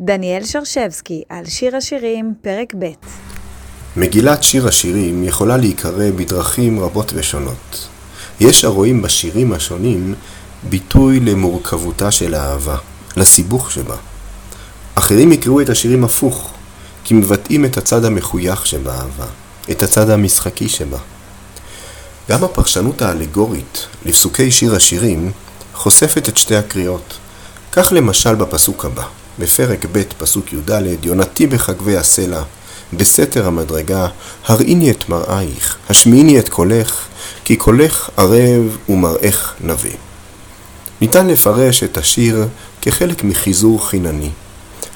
דניאל שרשבסקי על שיר השירים, פרק ב' מגילת שיר השירים יכולה להיקרא בדרכים רבות ושונות. יש הרואים בשירים השונים ביטוי למורכבותה של האהבה, לסיבוך שבה. אחרים יקראו את השירים הפוך, כי מבטאים את הצד המחוייך שבאהבה, את הצד המשחקי שבה. גם הפרשנות האלגורית לפסוקי שיר השירים חושפת את שתי הקריאות. כך למשל בפסוק הבא, בפרק ב' פסוק י"ד, יונתי בחגבי הסלע, בסתר המדרגה, הראיני את מראייך, השמיעיני את קולך, כי קולך ערב ומראך נביא. ניתן לפרש את השיר כחלק מחיזור חינני.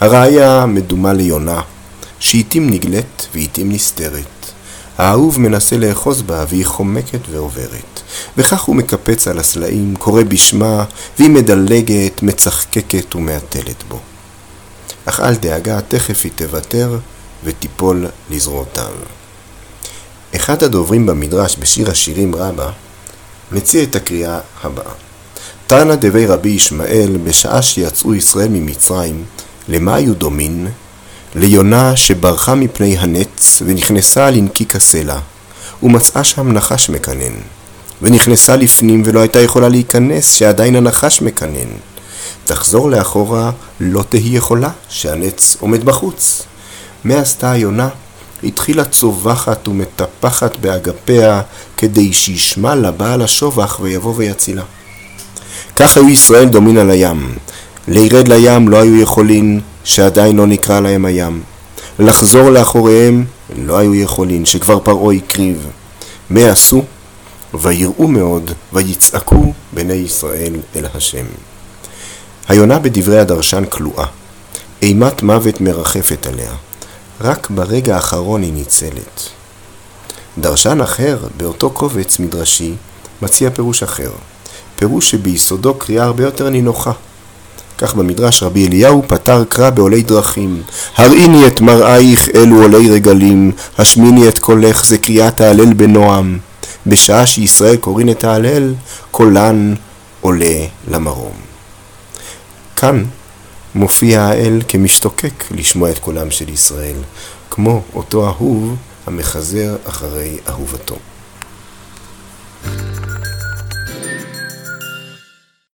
הראיה מדומה ליונה, שעיתים נגלית ועיתים נסתרת. האהוב מנסה לאחוז בה והיא חומקת ועוברת. וכך הוא מקפץ על הסלעים, קורא בשמה, והיא מדלגת, מצחקקת ומהתלת בו. אך אל דאגה, תכף היא תוותר ותיפול לזרועותיו. אחד הדוברים במדרש בשיר השירים רבה מציע את הקריאה הבאה: תנא דבי רבי ישמעאל בשעה שיצאו ישראל ממצרים, למה היו דומין? ליונה שברחה מפני הנץ ונכנסה לנקיק הסלע, ומצאה שם נחש מקנן. ונכנסה לפנים ולא הייתה יכולה להיכנס, שעדיין הנחש מקנן. תחזור לאחורה, לא תהי יכולה, שהנץ עומד בחוץ. מה עשתה היונה? התחילה צווחת ומטפחת באגפיה, כדי שישמע לבעל השובח ויבוא ויצילה. כך היו ישראל דומין על הים. לירד לים לא היו יכולין, שעדיין לא נקרא להם הים. לחזור לאחוריהם לא היו יכולין, שכבר פרעה הקריב. מה עשו? ויראו מאוד, ויצעקו בני ישראל אל השם. היונה בדברי הדרשן כלואה. אימת מוות מרחפת עליה. רק ברגע האחרון היא ניצלת. דרשן אחר, באותו קובץ מדרשי, מציע פירוש אחר. פירוש שביסודו קריאה הרבה יותר נינוחה. כך במדרש רבי אליהו פתר קרא בעולי דרכים. הראיני את מראייך אלו עולי רגלים, השמיני את קולך זה קריאת ההלל בנועם. בשעה שישראל קוראים את ההלל, קולן עולה למרום. כאן מופיע האל כמשתוקק לשמוע את קולם של ישראל, כמו אותו אהוב המחזר אחרי אהובתו.